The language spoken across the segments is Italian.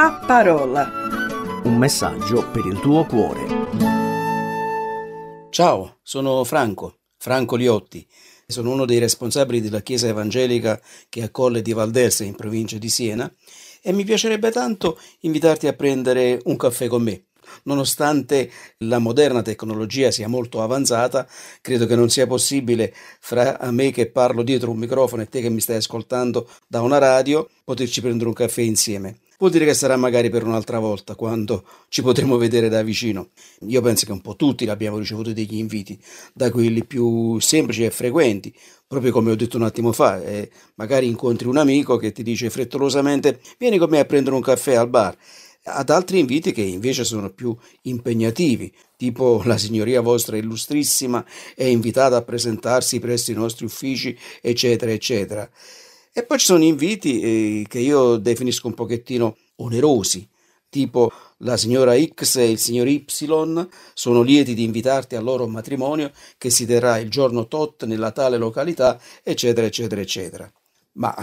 La parola. Un messaggio per il tuo cuore. Ciao, sono Franco, Franco Liotti. Sono uno dei responsabili della Chiesa Evangelica che è a Colle di Valdelsa in provincia di Siena e mi piacerebbe tanto invitarti a prendere un caffè con me. Nonostante la moderna tecnologia sia molto avanzata, credo che non sia possibile fra me che parlo dietro un microfono e te che mi stai ascoltando da una radio poterci prendere un caffè insieme. Vuol dire che sarà magari per un'altra volta, quando ci potremo vedere da vicino. Io penso che un po' tutti abbiamo ricevuto degli inviti, da quelli più semplici e frequenti, proprio come ho detto un attimo fa, e magari incontri un amico che ti dice frettolosamente vieni con me a prendere un caffè al bar ad altri inviti che invece sono più impegnativi, tipo la signoria vostra illustrissima è invitata a presentarsi presso i nostri uffici, eccetera, eccetera. E poi ci sono inviti eh, che io definisco un pochettino onerosi, tipo la signora X e il signor Y sono lieti di invitarti al loro matrimonio che si terrà il giorno tot nella tale località, eccetera, eccetera, eccetera. Ma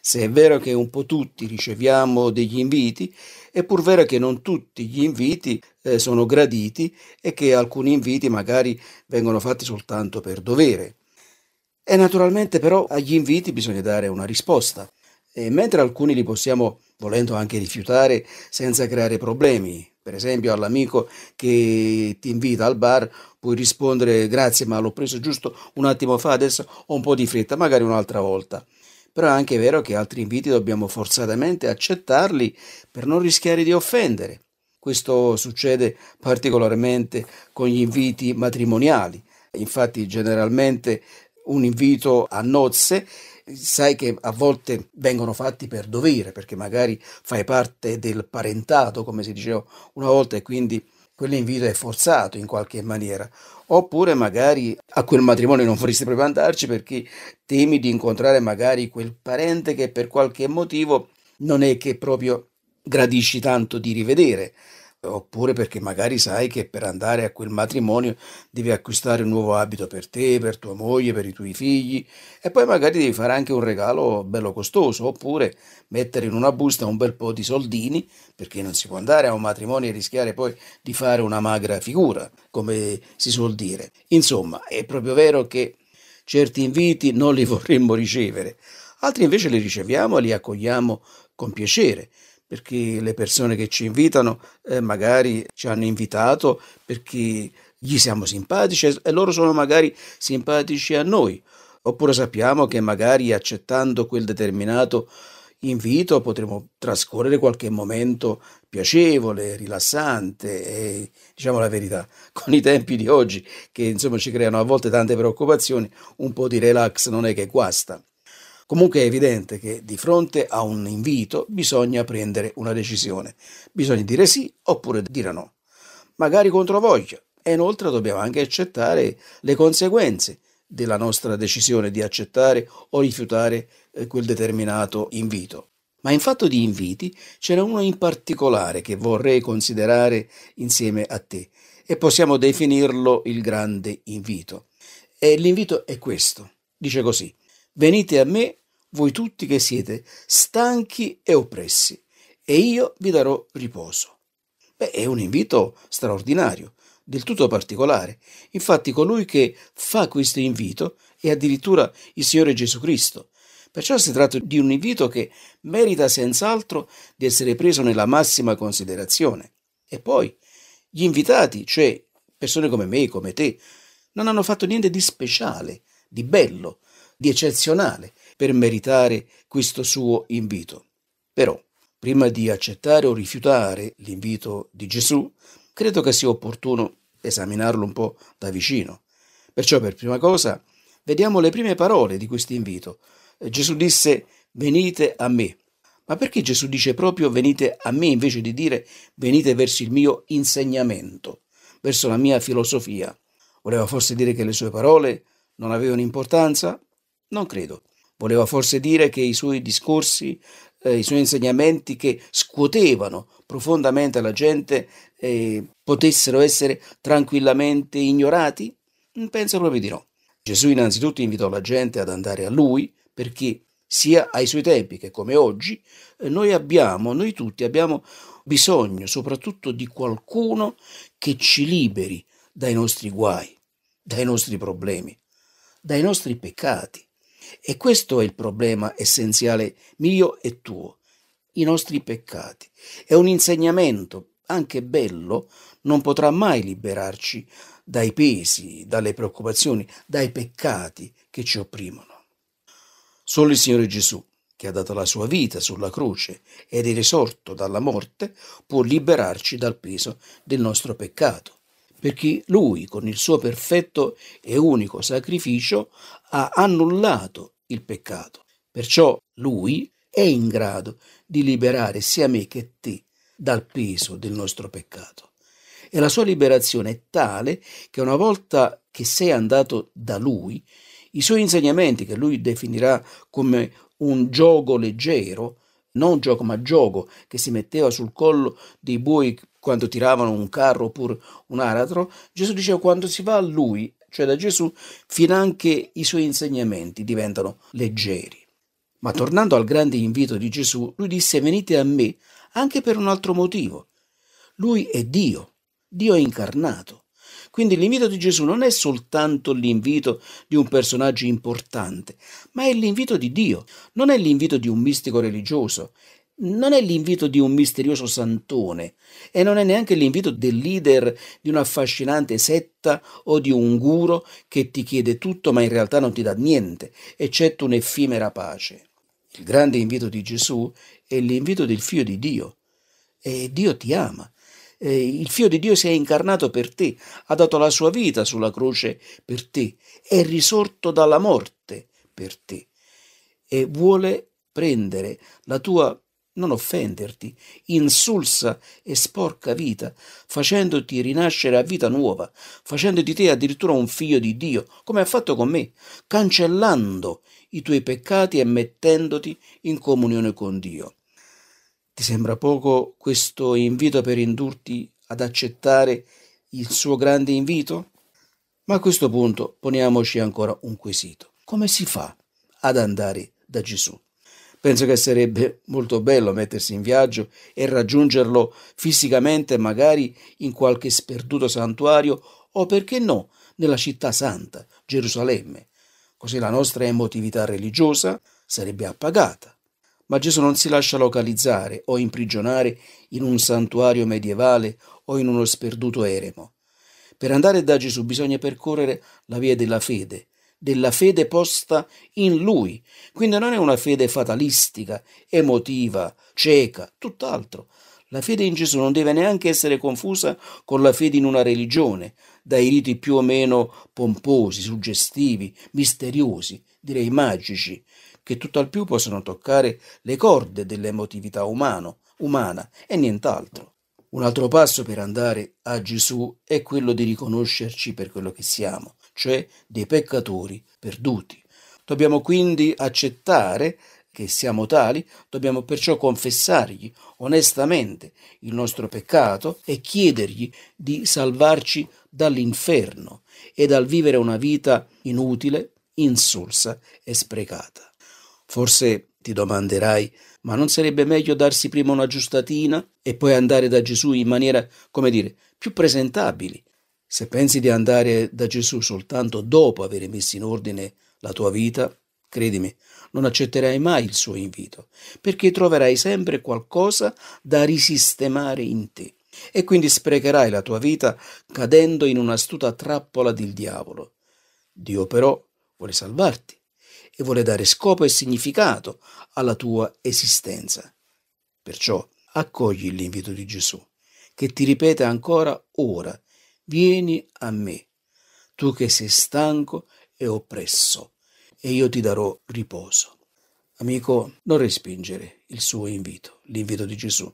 se è vero che un po' tutti riceviamo degli inviti, è pur vero che non tutti gli inviti eh, sono graditi e che alcuni inviti magari vengono fatti soltanto per dovere. E naturalmente però agli inviti bisogna dare una risposta. E mentre alcuni li possiamo, volendo anche rifiutare, senza creare problemi, per esempio all'amico che ti invita al bar, puoi rispondere grazie ma l'ho preso giusto un attimo fa, adesso ho un po' di fretta, magari un'altra volta. Però è anche vero che altri inviti dobbiamo forzatamente accettarli per non rischiare di offendere. Questo succede particolarmente con gli inviti matrimoniali. Infatti generalmente un invito a nozze sai che a volte vengono fatti per dovere, perché magari fai parte del parentato, come si diceva una volta, e quindi quell'invito è forzato in qualche maniera. Oppure magari a quel matrimonio non vorresti proprio andarci perché temi di incontrare magari quel parente che per qualche motivo non è che proprio gradisci tanto di rivedere oppure perché magari sai che per andare a quel matrimonio devi acquistare un nuovo abito per te, per tua moglie, per i tuoi figli e poi magari devi fare anche un regalo bello costoso oppure mettere in una busta un bel po' di soldini perché non si può andare a un matrimonio e rischiare poi di fare una magra figura, come si suol dire. Insomma, è proprio vero che certi inviti non li vorremmo ricevere, altri invece li riceviamo e li accogliamo con piacere perché le persone che ci invitano eh, magari ci hanno invitato perché gli siamo simpatici e loro sono magari simpatici a noi, oppure sappiamo che magari accettando quel determinato invito potremo trascorrere qualche momento piacevole, rilassante e diciamo la verità, con i tempi di oggi che insomma ci creano a volte tante preoccupazioni, un po' di relax non è che guasta. Comunque è evidente che di fronte a un invito bisogna prendere una decisione. Bisogna dire sì oppure dire no. Magari contro voglia. E inoltre dobbiamo anche accettare le conseguenze della nostra decisione di accettare o rifiutare eh, quel determinato invito. Ma in fatto di inviti ce n'è uno in particolare che vorrei considerare insieme a te e possiamo definirlo il grande invito. E l'invito è questo. Dice così. Venite a me voi tutti che siete stanchi e oppressi, e io vi darò riposo. Beh, è un invito straordinario, del tutto particolare. Infatti colui che fa questo invito è addirittura il Signore Gesù Cristo. Perciò si tratta di un invito che merita senz'altro di essere preso nella massima considerazione. E poi gli invitati, cioè persone come me, come te, non hanno fatto niente di speciale, di bello, di eccezionale per meritare questo suo invito. Però, prima di accettare o rifiutare l'invito di Gesù, credo che sia opportuno esaminarlo un po' da vicino. Perciò, per prima cosa, vediamo le prime parole di questo invito. Gesù disse, venite a me. Ma perché Gesù dice proprio venite a me invece di dire venite verso il mio insegnamento, verso la mia filosofia? Voleva forse dire che le sue parole non avevano importanza? Non credo. Voleva forse dire che i suoi discorsi, eh, i suoi insegnamenti che scuotevano profondamente la gente eh, potessero essere tranquillamente ignorati? Mm, penso proprio di no. Gesù innanzitutto invitò la gente ad andare a lui perché sia ai suoi tempi che come oggi, eh, noi abbiamo, noi tutti abbiamo bisogno soprattutto di qualcuno che ci liberi dai nostri guai, dai nostri problemi, dai nostri peccati. E questo è il problema essenziale mio e tuo, i nostri peccati. È un insegnamento, anche bello, non potrà mai liberarci dai pesi, dalle preoccupazioni, dai peccati che ci opprimono. Solo il Signore Gesù, che ha dato la sua vita sulla croce ed è risorto dalla morte, può liberarci dal peso del nostro peccato, perché Lui, con il suo perfetto e unico sacrificio, ha annullato il peccato. Perciò Lui è in grado di liberare sia me che te dal peso del nostro peccato. E la sua liberazione è tale che una volta che sei andato da Lui, i suoi insegnamenti, che lui definirà come un gioco leggero, non gioco ma gioco, che si metteva sul collo dei buoi quando tiravano un carro oppure un aratro, Gesù diceva quando si va a lui, cioè da Gesù, finanche i suoi insegnamenti diventano leggeri. Ma tornando al grande invito di Gesù, lui disse venite a me anche per un altro motivo. Lui è Dio, Dio incarnato. Quindi l'invito di Gesù non è soltanto l'invito di un personaggio importante, ma è l'invito di Dio, non è l'invito di un mistico religioso, non è l'invito di un misterioso santone e non è neanche l'invito del leader di un'affascinante setta o di un guru che ti chiede tutto ma in realtà non ti dà niente, eccetto un'effimera pace. Il grande invito di Gesù è l'invito del figlio di Dio e Dio ti ama eh, il figlio di Dio si è incarnato per te, ha dato la sua vita sulla croce per te, è risorto dalla morte per te e vuole prendere la tua non offenderti, insulsa e sporca vita, facendoti rinascere a vita nuova, facendo di te addirittura un figlio di Dio, come ha fatto con me, cancellando i tuoi peccati e mettendoti in comunione con Dio. Ti sembra poco questo invito per indurti ad accettare il suo grande invito? Ma a questo punto poniamoci ancora un quesito. Come si fa ad andare da Gesù? Penso che sarebbe molto bello mettersi in viaggio e raggiungerlo fisicamente, magari in qualche sperduto santuario o perché no, nella città santa, Gerusalemme. Così la nostra emotività religiosa sarebbe appagata ma Gesù non si lascia localizzare o imprigionare in un santuario medievale o in uno sperduto eremo. Per andare da Gesù bisogna percorrere la via della fede, della fede posta in Lui. Quindi non è una fede fatalistica, emotiva, cieca, tutt'altro. La fede in Gesù non deve neanche essere confusa con la fede in una religione, dai riti più o meno pomposi, suggestivi, misteriosi, direi magici, che tutt'al più possono toccare le corde dell'emotività umano, umana e nient'altro. Un altro passo per andare a Gesù è quello di riconoscerci per quello che siamo, cioè dei peccatori perduti. Dobbiamo quindi accettare che siamo tali, dobbiamo perciò confessargli onestamente il nostro peccato e chiedergli di salvarci dall'inferno e dal vivere una vita inutile, insulsa e sprecata. Forse ti domanderai, ma non sarebbe meglio darsi prima una giustatina e poi andare da Gesù in maniera, come dire, più presentabili? Se pensi di andare da Gesù soltanto dopo aver messo in ordine la tua vita, credimi, non accetterai mai il suo invito, perché troverai sempre qualcosa da risistemare in te e quindi sprecherai la tua vita cadendo in un'astuta trappola del diavolo. Dio però vuole salvarti e vuole dare scopo e significato alla tua esistenza. Perciò accogli l'invito di Gesù, che ti ripete ancora ora, vieni a me, tu che sei stanco e oppresso, e io ti darò riposo. Amico, non respingere il suo invito, l'invito di Gesù,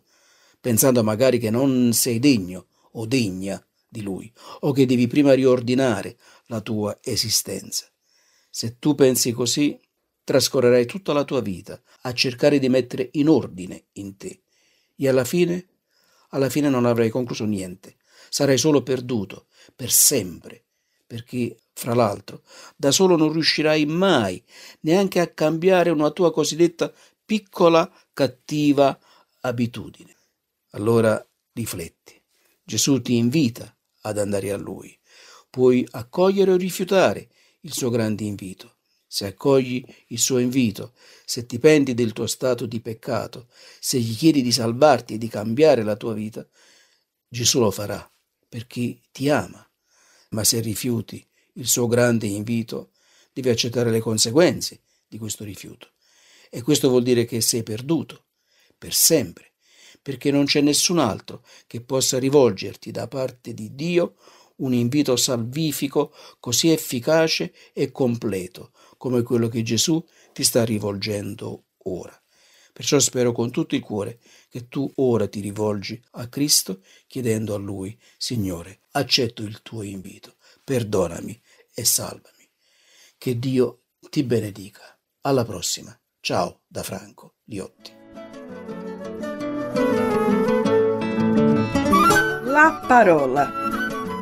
pensando magari che non sei degno o degna di lui, o che devi prima riordinare la tua esistenza. Se tu pensi così, trascorrerai tutta la tua vita a cercare di mettere in ordine in te e alla fine, alla fine non avrai concluso niente, sarai solo perduto per sempre, perché, fra l'altro, da solo non riuscirai mai neanche a cambiare una tua cosiddetta piccola cattiva abitudine. Allora rifletti. Gesù ti invita ad andare a Lui. Puoi accogliere o rifiutare il suo grande invito. Se accogli il suo invito, se ti penti del tuo stato di peccato, se gli chiedi di salvarti e di cambiare la tua vita, Gesù lo farà perché ti ama. Ma se rifiuti il suo grande invito, devi accettare le conseguenze di questo rifiuto. E questo vuol dire che sei perduto, per sempre, perché non c'è nessun altro che possa rivolgerti da parte di Dio un invito salvifico così efficace e completo come quello che Gesù ti sta rivolgendo ora. Perciò spero con tutto il cuore che tu ora ti rivolgi a Cristo chiedendo a Lui, Signore, accetto il tuo invito, perdonami e salvami. Che Dio ti benedica. Alla prossima. Ciao da Franco Liotti. La parola.